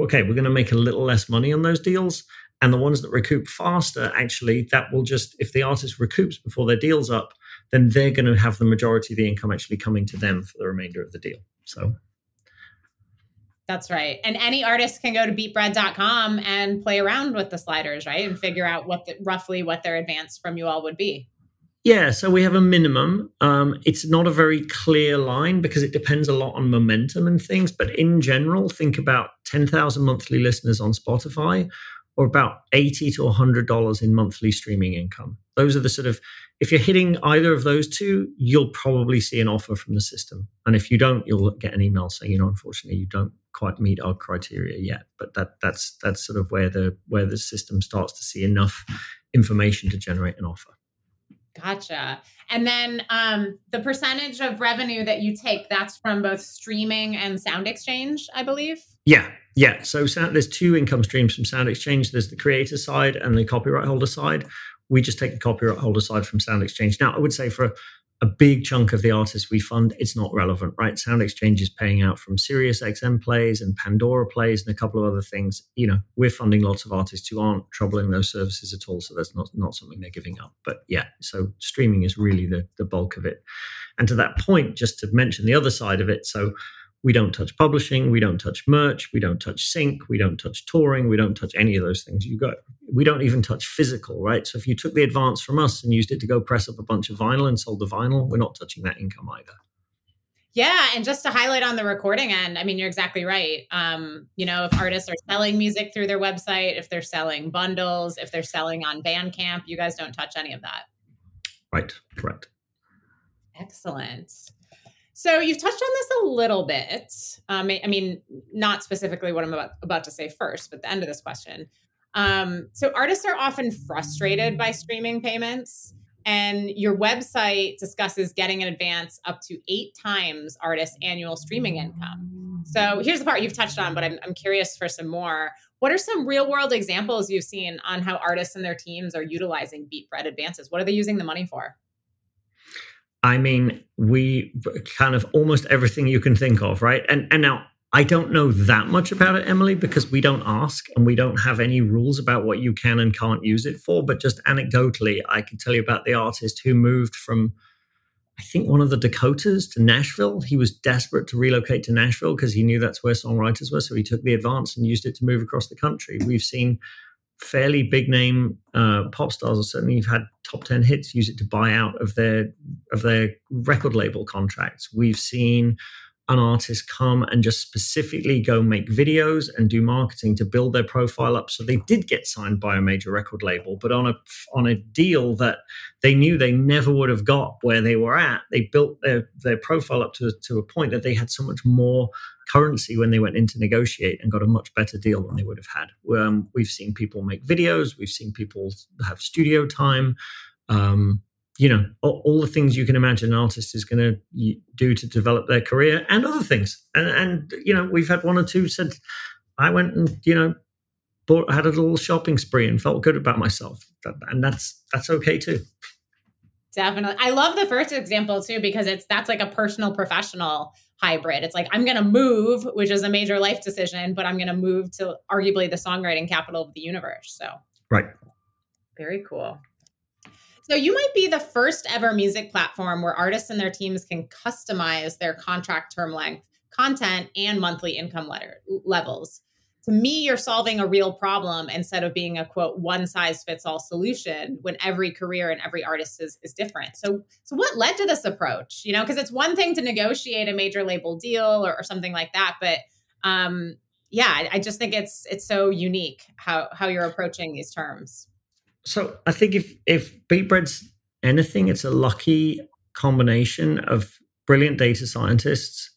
[SPEAKER 2] okay, we're going to make a little less money on those deals. And the ones that recoup faster, actually, that will just if the artist recoups before their deal's up, then they're going to have the majority of the income actually coming to them for the remainder of the deal. So
[SPEAKER 1] that's right. And any artist can go to beatbread.com and play around with the sliders, right? And figure out what the, roughly what their advance from you all would be.
[SPEAKER 2] Yeah, so we have a minimum. Um, it's not a very clear line because it depends a lot on momentum and things. But in general, think about 10,000 monthly listeners on Spotify or about 80 to $100 in monthly streaming income. Those are the sort of, if you're hitting either of those two, you'll probably see an offer from the system. And if you don't, you'll get an email saying, you know, unfortunately, you don't quite meet our criteria yet. But that that's that's sort of where the where the system starts to see enough information to generate an offer.
[SPEAKER 1] Gotcha. And then um, the percentage of revenue that you take, that's from both streaming and SoundExchange, I believe.
[SPEAKER 2] Yeah, yeah. So sound, there's two income streams from SoundExchange. There's the creator side and the copyright holder side. We just take the copyright holder side from SoundExchange. Now, I would say for a big chunk of the artists we fund, it's not relevant, right? SoundExchange is paying out from Sirius XM plays and Pandora plays and a couple of other things. You know, we're funding lots of artists who aren't troubling those services at all. So that's not, not something they're giving up. But yeah, so streaming is really the, the bulk of it. And to that point, just to mention the other side of it. So we don't touch publishing, we don't touch merch, we don't touch sync, we don't touch touring, we don't touch any of those things. You got we don't even touch physical, right? So if you took the advance from us and used it to go press up a bunch of vinyl and sold the vinyl, we're not touching that income either.
[SPEAKER 1] Yeah, and just to highlight on the recording end, I mean, you're exactly right. Um, you know, if artists are selling music through their website, if they're selling bundles, if they're selling on Bandcamp, you guys don't touch any of that.
[SPEAKER 2] Right, correct.
[SPEAKER 1] Excellent. So you've touched on this a little bit. Um, I mean, not specifically what I'm about, about to say first, but the end of this question. Um, so artists are often frustrated by streaming payments, and your website discusses getting an advance up to eight times artists' annual streaming income. So here's the part you've touched on, but I'm, I'm curious for some more. What are some real world examples you've seen on how artists and their teams are utilizing beatBread advances? What are they using the money for?
[SPEAKER 2] I mean, we kind of almost everything you can think of, right? And and now I don't know that much about it, Emily, because we don't ask and we don't have any rules about what you can and can't use it for. But just anecdotally, I can tell you about the artist who moved from, I think, one of the Dakotas to Nashville. He was desperate to relocate to Nashville because he knew that's where songwriters were. So he took the advance and used it to move across the country. We've seen fairly big name uh, pop stars, or certainly you've had top ten hits, use it to buy out of their of their record label contracts. We've seen an artist come and just specifically go make videos and do marketing to build their profile up. So they did get signed by a major record label but on a on a deal that they knew they never would have got where they were at they built their their profile up to, to a point that they had so much more currency when they went in to negotiate and got a much better deal than they would have had. Um, we've seen people make videos we've seen people have studio time um, you know all, all, the things you can imagine an artist is going to do to develop their career and other things. And and you know we've had one or two said i went and you know bought had a little shopping spree and felt good about myself. And that's that's okay too.
[SPEAKER 1] Definitely. I love the first example too because it's that's like a personal professional hybrid. It's like i'm going to move which is a major life decision but i'm going to move to arguably the songwriting capital of the universe so.
[SPEAKER 2] Right.
[SPEAKER 1] Very cool so you might be the first ever music platform where artists and their teams can customize their contract term length, content, and monthly income letter levels. To me, you're solving a real problem instead of being a quote one size fits all solution when every career and every artist is, is different. So, so what led to this approach? You know, because it's one thing to negotiate a major label deal or, or something like that, but um, yeah, I, I just think it's it's so unique how how you're approaching these terms.
[SPEAKER 2] So I think if if beatBread's anything, it's a lucky combination of brilliant data scientists,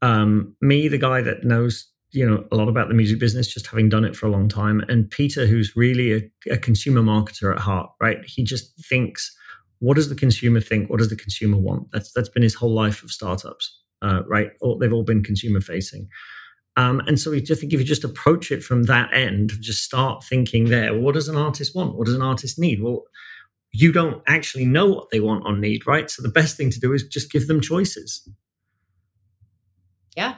[SPEAKER 2] um, me, the guy that knows you know a lot about the music business, just having done it for a long time, and Peter, who's really a, a consumer marketer at heart. Right? He just thinks, what does the consumer think? What does the consumer want? That's that's been his whole life of startups. Uh, right? They've all been consumer facing. Um, and so we just think if you just approach it from that end, just start thinking there, what does an artist want? What does an artist need? Well, you don't actually know what they want or need, right? So the best thing to do is just give them choices.
[SPEAKER 1] Yeah.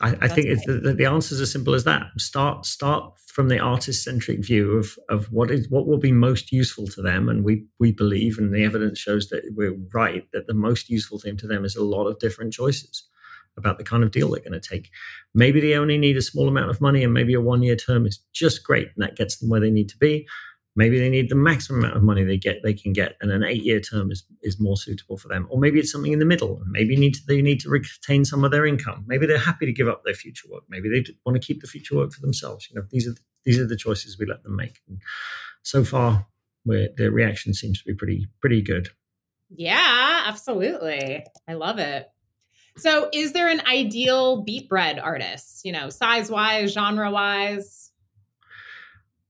[SPEAKER 2] I, I think it's the, the answer is as simple as that. Start start from the artist centric view of of what is what will be most useful to them, and we we believe, and the evidence shows that we're right that the most useful thing to them is a lot of different choices about the kind of deal they're going to take. Maybe they only need a small amount of money, and maybe a one year term is just great, and that gets them where they need to be. Maybe they need the maximum amount of money they get they can get, and an eight year term is, is more suitable for them. Or maybe it's something in the middle. Maybe need to, they need to retain some of their income. Maybe they're happy to give up their future work. Maybe they want to keep the future work for themselves. You know, these are these are the choices we let them make. And so far, where their reaction seems to be pretty pretty good.
[SPEAKER 1] Yeah, absolutely. I love it. So, is there an ideal beatBread artist? You know, size wise, genre wise.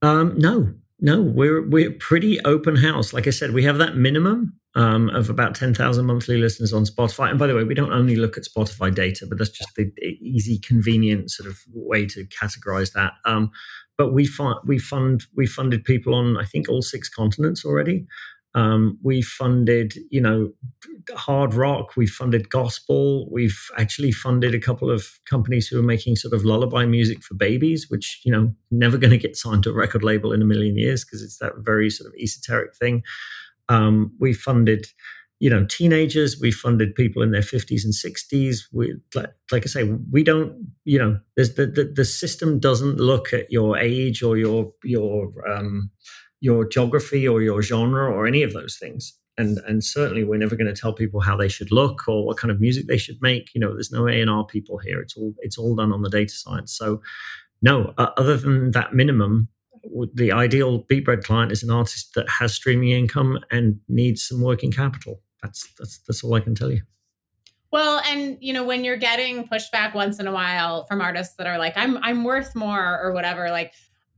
[SPEAKER 2] Um, no, no, we're we're pretty open house. Like I said, we have that minimum um, of about ten thousand monthly listeners on Spotify. And by the way, we don't only look at Spotify data, but that's just the, easy, convenient sort of way to categorize that. Um, but we fund we fund we funded people on I think all six continents already. Um, we funded, you know, hard rock. We funded gospel. We've actually funded a couple of companies who are making sort of lullaby music for babies, which you know never going to get signed to a record label in a million years because it's that very sort of esoteric thing. Um, we funded, you know, teenagers. We funded people in their fifties and sixties. We, like, like, I say, we don't, you know, the, the the system doesn't look at your age or your your um, your geography or your genre or any of those things. And and certainly we're never going to tell people how they should look or what kind of music they should make. You know, there's no A and R people here. It's all it's all done on the data science. So no, uh, other than that minimum, the ideal beatBread client is an artist that has streaming income and needs some working capital. That's that's that's all I can tell you.
[SPEAKER 1] Well, and you know, when you're getting pushback once in a while from artists that are like, I'm I'm worth more or whatever, like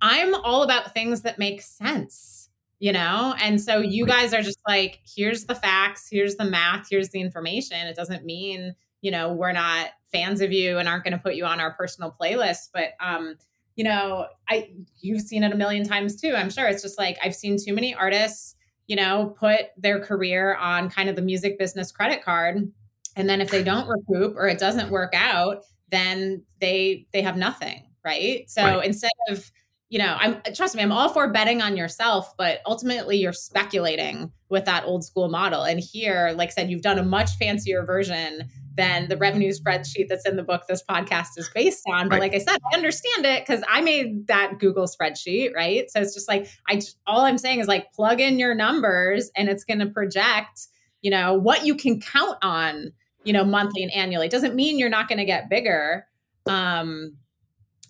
[SPEAKER 1] I'm all about things that make sense, you know? And so you guys are just like, here's the facts, here's the math, here's the information. It doesn't mean, you know, we're not fans of you and aren't going to put you on our personal playlist, but um you know, I you've seen it a million times too. I'm sure it's just like I've seen too many artists, you know, put their career on kind of the music business credit card and then if they don't recoup or it doesn't work out, then they they have nothing, right? So right. instead of you know, I'm trust me, I'm all for betting on yourself, but ultimately you're speculating with that old school model. And here, like I said, you've done a much fancier version than the revenue spreadsheet that's in the book this podcast is based on. But right. like I said, I understand it because I made that Google spreadsheet, right? So it's just like I all I'm saying is like plug in your numbers and it's going to project, you know, what you can count on, you know, monthly and annually. It doesn't mean you're not going to get bigger. Um,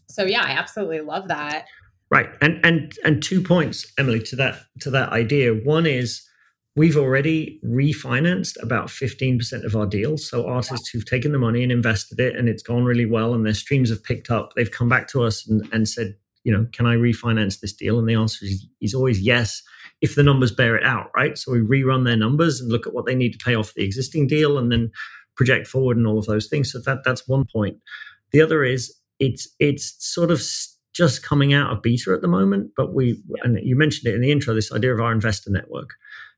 [SPEAKER 1] so yeah, I absolutely love that.
[SPEAKER 2] Right. And and and two points, Emily, to that to that idea. One is we've already refinanced about 15% of our deals. So artists who've taken the money and invested it and it's gone really well and their streams have picked up, they've come back to us and, and said, you know, can I refinance this deal? And the answer is, is always yes, if the numbers bear it out, right? So we rerun their numbers and look at what they need to pay off the existing deal and then project forward and all of those things. So that that's one point. The other is it's it's sort of just coming out of beta at the moment, but we and you mentioned it in the intro, this idea of our investor network.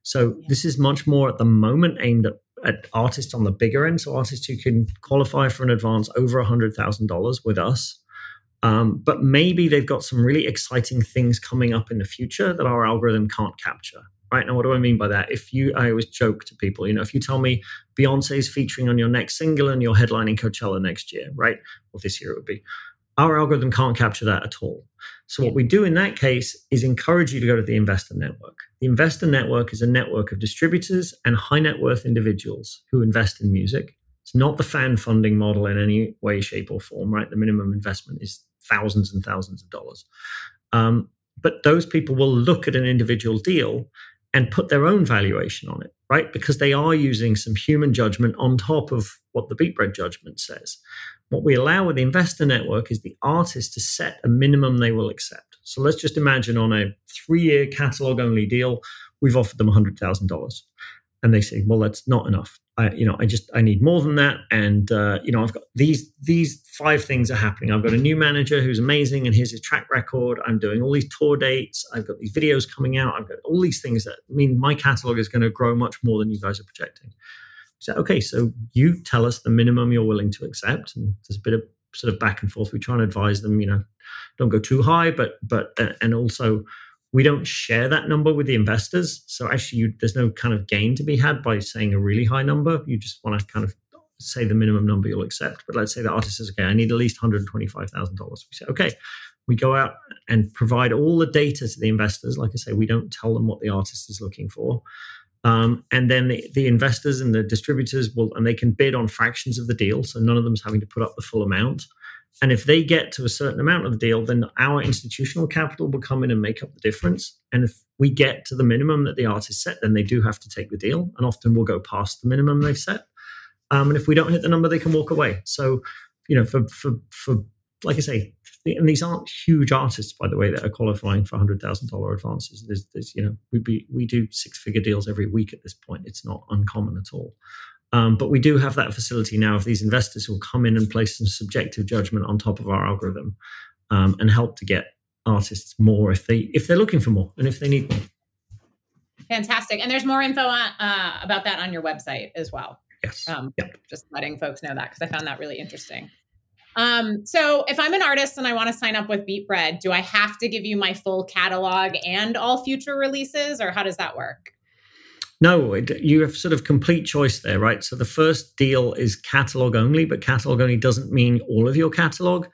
[SPEAKER 2] So yeah. this is much more at the moment aimed at, at artists on the bigger end, so artists who can qualify for an advance over hundred thousand dollars with us. Um, but maybe they've got some really exciting things coming up in the future that our algorithm can't capture. Right now, what do I mean by that? If you, I always joke to people, you know, if you tell me Beyonce's featuring on your next single and you're headlining Coachella next year, right? Well, this year it would be our algorithm can't capture that at all. So, what we do in that case is encourage you to go to the investor network. The investor network is a network of distributors and high net worth individuals who invest in music. It's not the fan funding model in any way, shape, or form, right? The minimum investment is thousands and thousands of dollars. Um, but those people will look at an individual deal and put their own valuation on it, right? Because they are using some human judgment on top of what the beatBread judgment says. What we allow with the investor network is the artist to set a minimum they will accept. So let's just imagine on a three year catalog only deal, we've offered them $100,000. And they say, well, that's not enough. I, you know, I just I need more than that, and uh, you know, I've got these these five things are happening. I've got a new manager who's amazing, and here's his track record. I'm doing all these tour dates. I've got these videos coming out. I've got all these things that mean my catalog is going to grow much more than you guys are projecting. So, okay, so you tell us the minimum you're willing to accept, and there's a bit of sort of back and forth. We try and advise them, you know, don't go too high, but but uh, and also we don't share that number with the investors. So actually, you, there's no kind of gain to be had by saying a really high number. You just want to kind of say the minimum number you'll accept. But let's say the artist says, okay, I need at least $125,000. We say, okay, we go out and provide all the data to the investors. Like I say, we don't tell them what the artist is looking for. Um, and then the, the, investors and the distributors will, and they can bid on fractions of the deal. So none of them's having to put up the full amount. And if they get to a certain amount of the deal, then our institutional capital will come in and make up the difference. And if we get to the minimum that the artist set, then they do have to take the deal. And often we'll go past the minimum they've set. Um, and if we don't hit the number, they can walk away. So, you know, for for for like I say, and these aren't huge artists, by the way, that are qualifying for hundred thousand dollar advances. There's, there's, you know, we be, we do six figure deals every week at this point. It's not uncommon at all. Um, but we do have that facility now of these investors who will come in and place some subjective judgment on top of our algorithm um, and help to get artists more if they if they're looking for more and if they need more.
[SPEAKER 1] Fantastic, and there's more info on, uh, about that on your website as well.
[SPEAKER 2] Yes. Um,
[SPEAKER 1] yep. Just letting folks know that because I found that really interesting. Um, so if I'm an artist and I want to sign up with beatBread, do I have to give you my full catalog and all future releases, or how does that work?
[SPEAKER 2] No, you have sort of complete choice there, right? So the first deal is catalog only, but catalog only doesn't mean all of your catalog.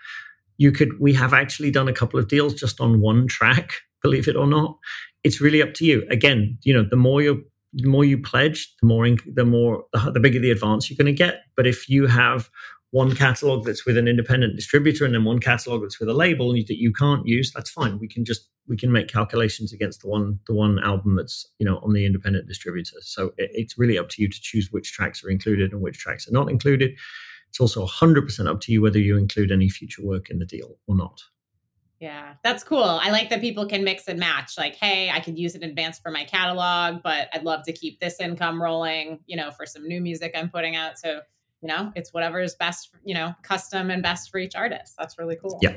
[SPEAKER 2] You could, we have actually done a couple of deals just on one track, believe it or not. It's really up to you. Again, you know, the more you the more you pledge, the more the more the bigger the advance you're going to get. But if you have one catalog that's with an independent distributor and then one catalog that's with a label that you can't use that's fine we can just we can make calculations against the one the one album that's you know on the independent distributor so it, it's really up to you to choose which tracks are included and which tracks are not included it's also 100% up to you whether you include any future work in the deal or not
[SPEAKER 1] yeah, that's cool. I like that people can mix and match. Like, hey, I could use it in advance for my catalog, but I'd love to keep this income rolling, you know, for some new music I'm putting out. So you know it's whatever is best you know custom and best for each artist. That's really cool.
[SPEAKER 2] Yeah.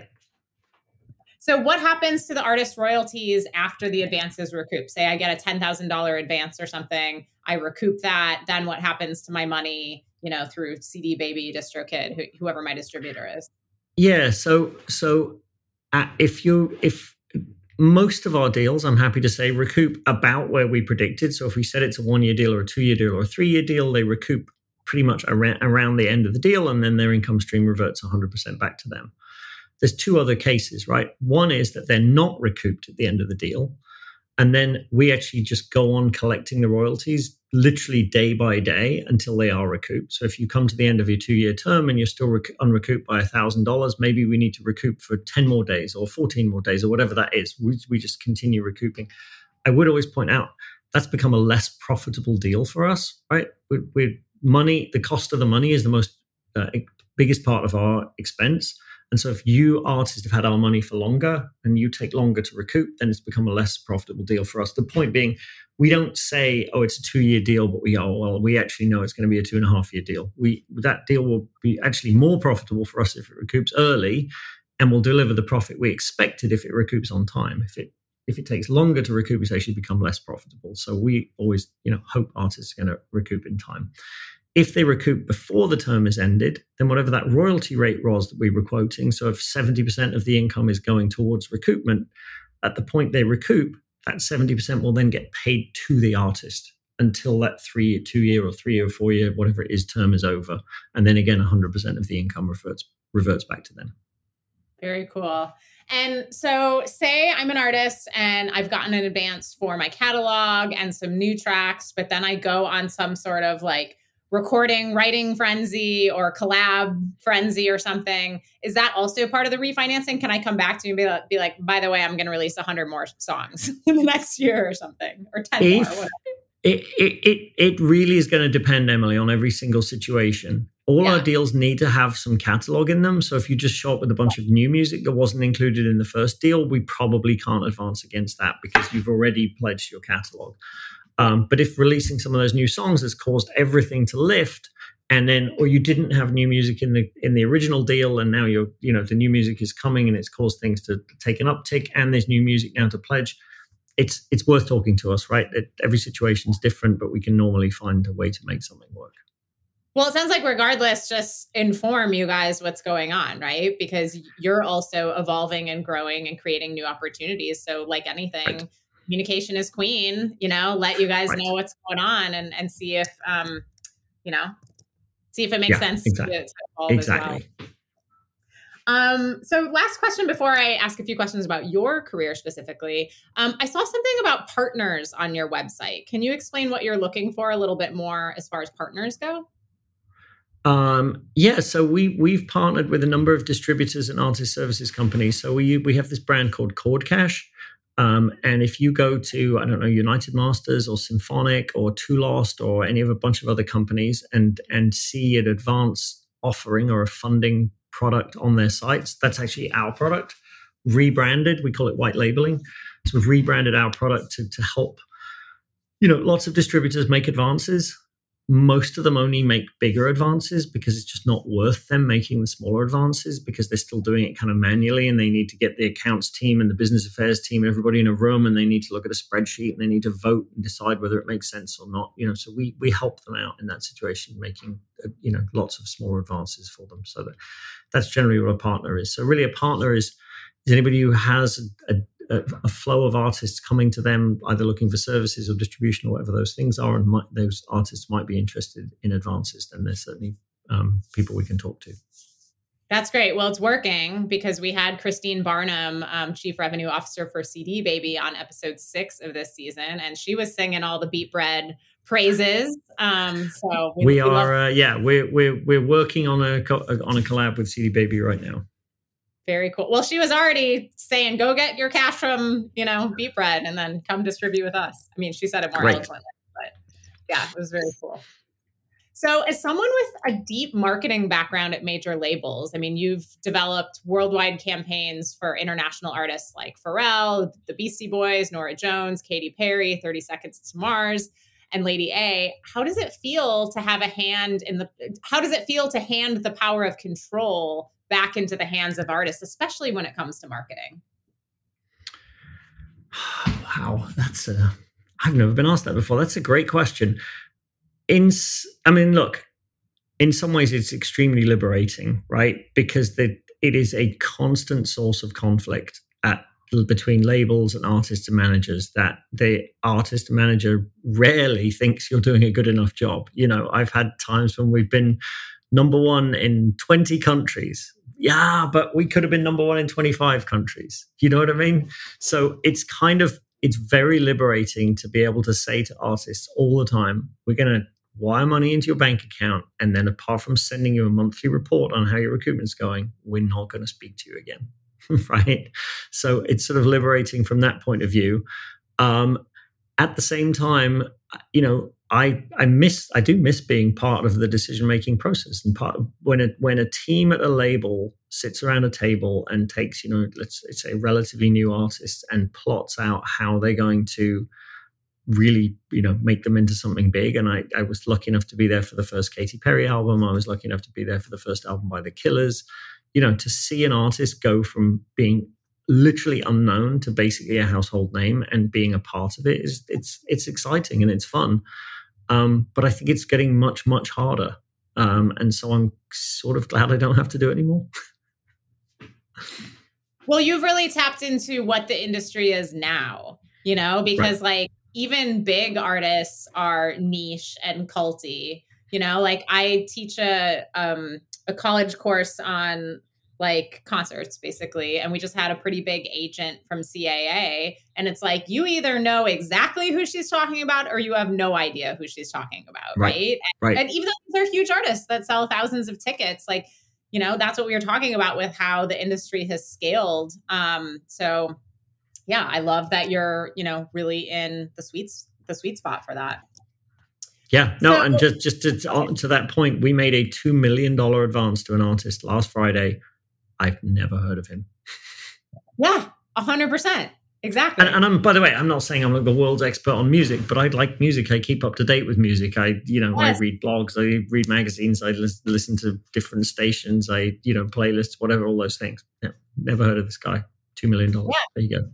[SPEAKER 1] So what happens to the artist royalties after the advance is recouped? Say i get a $10000 advance or something i recoup that then what happens to my money you know through cd baby distrokid wh- whoever my distributor is?
[SPEAKER 2] Yeah so so uh, if you if most of our deals, I'm happy to say, recoup about where we predicted. So if we said it's a one year deal or a two year deal or a three year deal, they recoup pretty much around, around the end of the deal, and then their income stream reverts 100% back to them. There's two other cases, right? One is that they're not recouped at the end of the deal. And then we actually just go on collecting the royalties literally day by day until they are recouped. So if you come to the end of your two year term and you're still rec- unrecouped by $1,000, maybe we need to recoup for 10 more days or 14 more days or whatever that is. We, we just continue recouping. I would always point out that's become a less profitable deal for us, right? We're, we're money, the cost of the money is the most uh, biggest part of our expense. And so if you artists have had our money for longer and you take longer to recoup, then it's become a less profitable deal for us. The point being, we don't say, oh, it's a two year deal, but we oh, well, we actually know it's going to be a two and a half year deal. We that deal will be actually more profitable for us if it recoups early and will deliver the profit we expected if it recoups on time. If it if it takes longer to recoup, it's actually become less profitable. So we always, you know, hope artists are going to recoup in time. If they recoup before the term is ended, then whatever that royalty rate was that we were quoting, so if 70% of the income is going towards recoupment, at the point they recoup, that 70% will then get paid to the artist until that three, two year or three or four year, whatever it is, term is over. And then again, 100% of the income reverts, reverts back to them.
[SPEAKER 1] Very cool. And so, say I'm an artist and I've gotten an advance for my catalog and some new tracks, but then I go on some sort of like recording writing frenzy or collab frenzy or something. Is that also part of the refinancing? Can i come back to you and be like, be like by the way i'm going to release 100 more songs in the next year or something or 10 if, more
[SPEAKER 2] it, it, it, it really is going to depend emily on every single situation. All yeah. our deals need to have some catalog in them so if you just show up with a bunch of new music that wasn't included in the first deal we probably can't advance against that because you've already pledged your catalog um, but if releasing some of those new songs has caused everything to lift, and then or you didn't have new music in the in the original deal, and now you're you know the new music is coming and it's caused things to take an uptick, and there's new music now to pledge. It's it's worth talking to us, right? It, every situation is different, but we can normally find a way to make something work.
[SPEAKER 1] Well, it sounds like regardless, just inform you guys what's going on, right? Because you're also evolving and growing and creating new opportunities. So, like anything, right. Communication is queen. You know, let you guys right. know what's going on and and see if um, you know, see if it makes yeah, sense exactly. to, to evolve exactly. as well. Um, so, last question before I ask a few questions about your career specifically. Um, I saw something about partners on your website. Can you explain what you're looking for a little bit more as far as partners go?
[SPEAKER 2] Um, yeah, so we we've partnered with a number of distributors and artist services companies. So we we have this brand called chordCash, um, and if you go to I don't know UnitedMasters or Symphonic or Too Lost or any of a bunch of other companies and and see an advanced offering or a funding product on their sites, that's actually our product rebranded. We call it white labeling. So we've rebranded our product to to help. You know, lots of distributors make advances most of them only make bigger advances because it's just not worth them making the smaller advances because they're still doing it kind of manually and they need to get the accounts team and the business affairs team and everybody in a room and they need to look at a spreadsheet and they need to vote and decide whether it makes sense or not you know. So we we help them out in that situation making uh, you know lots of smaller advances for them. So that that's generally what a partner is. So really a partner is is anybody who has a, a a, a, flow of artists coming to them, either looking for services or distribution or whatever those things are, and might, those artists might be interested in advances, then there's certainly um, people we can talk to.
[SPEAKER 1] That's great. Well, it's working because we had Christine Barnum, um, Chief Revenue Officer for CD Baby, on episode six of this season, and she was singing all the beatBread praises. Um, so
[SPEAKER 2] we, we are, uh, yeah, we're we're we're working on a on a collab with CD Baby right now.
[SPEAKER 1] Very cool. Well, she was already saying, "Go get your cash from you know beatBread, and then come distribute with us." I mean, she said it more eloquently, but yeah, it was very cool. So, as someone with a deep marketing background at major labels, I mean, you've developed worldwide campaigns for international artists like Pharrell, the Beastie Boys, Norah Jones, Katy Perry, 30 Seconds to Mars, and Lady A. How does it feel to have a hand in the how does it feel to hand the power of control back into the hands of artists, especially when it comes to marketing?
[SPEAKER 2] Wow, that's a I've never been asked that before. That's a great question. In I mean, look, in some ways it's extremely liberating, right? Because the, it is a constant source of conflict at between labels and artists and managers that the artist manager rarely thinks you're doing a good enough job. You know, I've had times when we've been number one in 20 countries yeah, but we could have been number one in 25 countries. You know what I mean? So it's kind of, it's very liberating to be able to say to artists all the time, we're going to wire money into your bank account. And then apart from sending you a monthly report on how your recruitment's going, we're not going to speak to you again. right. So it's sort of liberating from that point of view. Um, at the same time, you know, I I miss I do miss being part of the decision making process and part of when a when a team at a label sits around a table and takes you know let's, let's say relatively new artists and plots out how they're going to really you know make them into something big. And I, I was lucky enough to be there for the first Katy Perry album. I was lucky enough to be there for the first album by the Killers. You know to see an artist go from being literally unknown to basically a household name and being a part of it is it's it's exciting and it's fun um, but I think it's getting much, much harder. Um, and so I'm sort of glad I don't have to do it anymore.
[SPEAKER 1] well, you've really tapped into what the industry is now, you know, because right. like even big artists are niche and culty. You know, like I teach a um, a college course on like concerts basically and we just had a pretty big agent from CAA and it's like you either know exactly who she's talking about or you have no idea who she's talking about right. right,
[SPEAKER 2] right.
[SPEAKER 1] And, and even though they're huge artists that sell thousands of tickets like you know that's what we were talking about with how the industry has scaled um so yeah i love that you're you know really in the sweet the sweet spot for that.
[SPEAKER 2] Yeah, no, so, and just just to, to that point, we made a two million dollar advance to an artist last Friday I've never heard of him.
[SPEAKER 1] Yeah, hundred percent. Exactly.
[SPEAKER 2] And, and, I'm, by the way, I'm not saying I'm like the world's expert on music, but I like music. I keep up to date with music. I, you know, yes. I read blogs, I read magazines, I listen to different stations, I, you know, playlists, whatever, all those things. Yeah, never heard of this guy. Two million dollars. Yeah. There you go.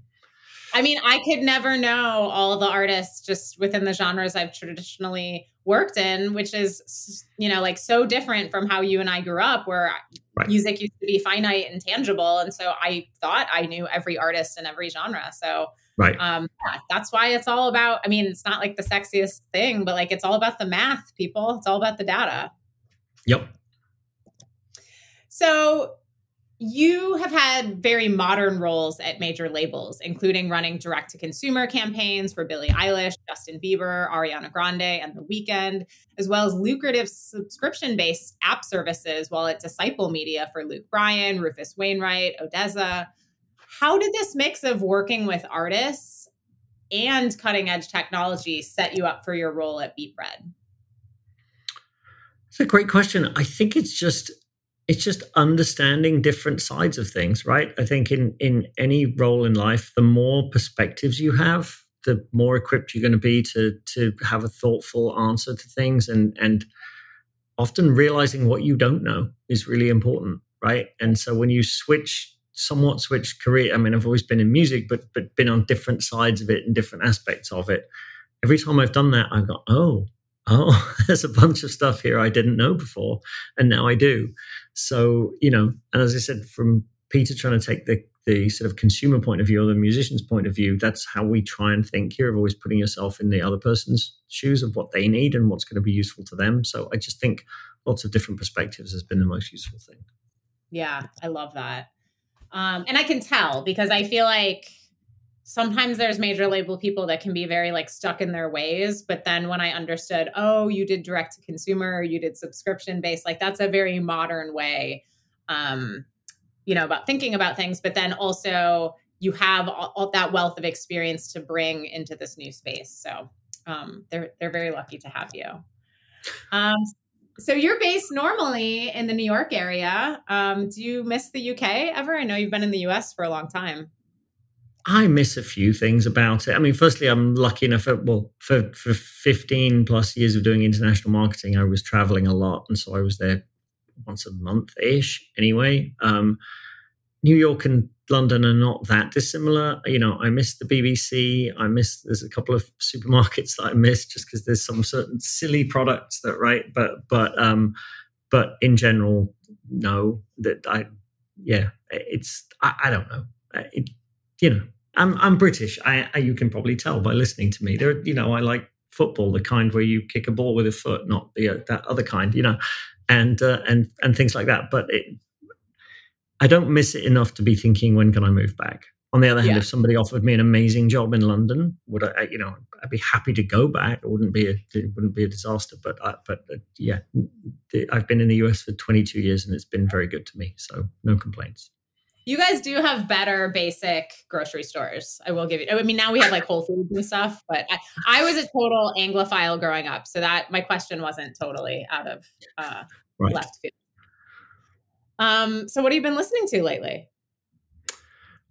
[SPEAKER 1] I mean, I could never know all the artists just within the genres I've traditionally worked in, which is, you know, like so different from how you and I grew up, where right. music used to be finite and tangible. And so I thought I knew every artist in every genre. So,
[SPEAKER 2] right.
[SPEAKER 1] Um, yeah, that's why it's all about, I mean, it's not like the sexiest thing, but like it's all about the math, people. It's all about the data.
[SPEAKER 2] Yep.
[SPEAKER 1] So you have had very modern roles at major labels, including running direct to consumer campaigns for Billie Eilish, Justin Bieber, Ariana Grande, and The Weeknd, as well as lucrative subscription based app services while at Disciple Media for Luke Bryan, Rufus Wainwright, Odessa. How did this mix of working with artists and cutting edge technology set you up for your role at beatBread?
[SPEAKER 2] It's a great question. I think it's just it's just understanding different sides of things, right? I think in in any role in life, the more perspectives you have, the more equipped you're going to be to to have a thoughtful answer to things and and often realizing what you don't know is really important, right? And so when you switch somewhat switch career, I mean I've always been in music but but been on different sides of it and different aspects of it. Every time I've done that, I've got, oh, oh, there's a bunch of stuff here I didn't know before, and now I do. So, you know, and as I said, from Peter trying to take the the sort of consumer point of view or the musician's point of view, that's how we try and think here of always putting yourself in the other person's shoes of what they need and what's going to be useful to them. So I just think lots of different perspectives has been the most useful thing.
[SPEAKER 1] Yeah, I love that. Um, and I can tell because I feel like sometimes there's major label people that can be very like stuck in their ways but then when i understood oh you did direct to consumer you did subscription based like that's a very modern way um you know about thinking about things but then also you have all, all that wealth of experience to bring into this new space. So um they're they're very lucky to have you. Um so you're based normally in the new york area. Um do you miss the uk ever? I know you've been in the us for a long time
[SPEAKER 2] I miss a few things about it. I mean, firstly, I'm lucky enough. At, well, for for 15 plus years of doing international marketing, I was traveling a lot, and so I was there once a month ish. Anyway, um, New York and London are not that dissimilar. You know, I miss the BBC. I miss there's a couple of supermarkets that I miss just because there's some certain silly products that right. But but um, but in general, no. That I yeah, it's I, I don't know. It, you know, I'm I'm British. I, I, you can probably tell by listening to me. There, you know, I like football, the kind where you kick a ball with a foot, not the uh, that other kind. You know, and uh, and and things like that. But it, I don't miss it enough to be thinking when can I move back. On the other hand, yeah. if somebody offered me an amazing job in London, would I? You know, I'd be happy to go back. It wouldn't be a, it wouldn't be a disaster. But I, but uh, yeah, I've been in the US for 22 years and it's been very good to me. So no complaints.
[SPEAKER 1] You guys do have better basic grocery stores. I will give you. I mean, now we have like Whole Foods and stuff, but I, I was a total Anglophile growing up, so that my question wasn't totally out of uh, right. left field. Um, so what have you been listening to lately?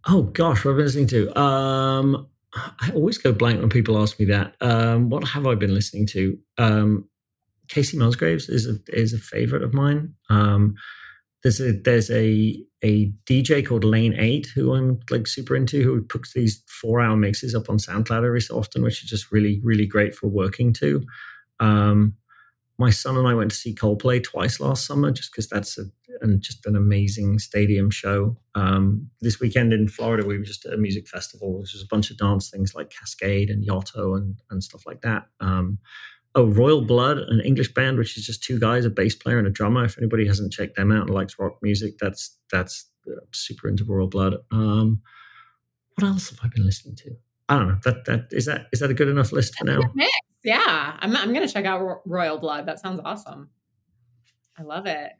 [SPEAKER 2] Oh gosh, what have I been listening to? Um, I always go blank when people ask me that. Um, what have I been listening to? Um, Kacey Musgraves is a is a favorite of mine. Um, there's a there's a a DJ called Lane Eight who I'm like super into who puts these four hour mixes up on SoundCloud every so often, which is just really really great for working to. Um, my son and I went to see Coldplay twice last summer just because that's a and just an amazing stadium show. Um, this weekend in Florida, we were just at a music festival, which was a bunch of dance things like Kaskade and Yotto and and stuff like that. Um, oh, Royal Blood, an English band, which is just two guys, a bass player and a drummer. If anybody hasn't checked them out and likes rock music, that's that's uh, super into Royal Blood. Um, what else have I been listening to? I don't know. That that is that is that a good enough list for now?
[SPEAKER 1] Yeah, I'm I'm gonna check out Royal Blood. That sounds awesome. I love it.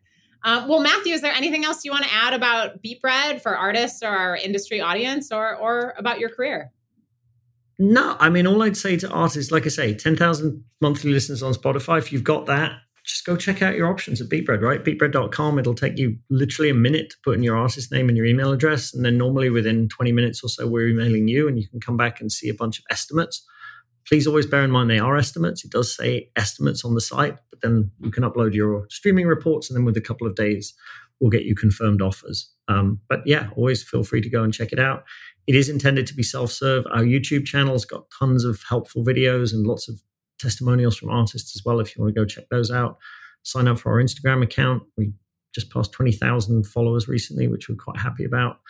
[SPEAKER 1] Uh, well, Matthew, is there anything else you want to add about beatBread for artists or our industry audience, or or about your career?
[SPEAKER 2] No, I mean, all I'd say to artists, like I say, 10,000 monthly listeners on Spotify. If you've got that, just go check out your options at beatBread, right? Beatbread.com. It'll take you literally a minute to put in your artist name and your email address. And then normally within 20 minutes or so, we're emailing you and you can come back and see a bunch of estimates. Please always bear in mind they are estimates. It does say estimates on the site, but then you can upload your streaming reports and then with a couple of days, we'll get you confirmed offers. Um, but yeah, always feel free to go and check it out. It is intended to be self serve. Our YouTube channel's got tons of helpful videos and lots of testimonials from artists as well if you want to go check those out. Sign up for our Instagram account. We just passed 20,000 followers recently, which we're quite happy about.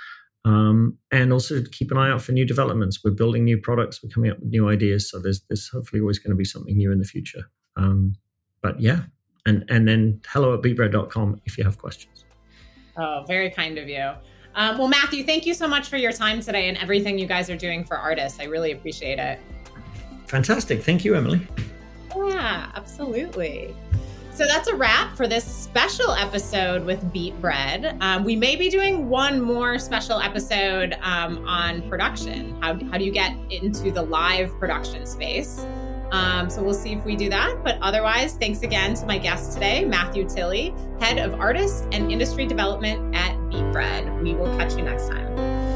[SPEAKER 2] Um, and also keep an eye out for new developments. We're building new products. We're coming up with new ideas. So there's there's hopefully always going to be something new in the future. Um, but yeah, and and then hello at beatbread.com if you have questions.
[SPEAKER 1] Oh, very kind of you. Um, well, Matthew, thank you so much for your time today and everything you guys are doing for artists. I really appreciate it.
[SPEAKER 2] Fantastic. Thank you, Emily.
[SPEAKER 1] Yeah, absolutely. So that's a wrap for this special episode with beatBread. Um, we may be doing one more special episode um, on production. How, how do you get into the live production space? Um, so we'll see if we do that. But otherwise, thanks again to my guest today, Matthew Tilley, head of artist and industry development at beatBread. We will catch you next time.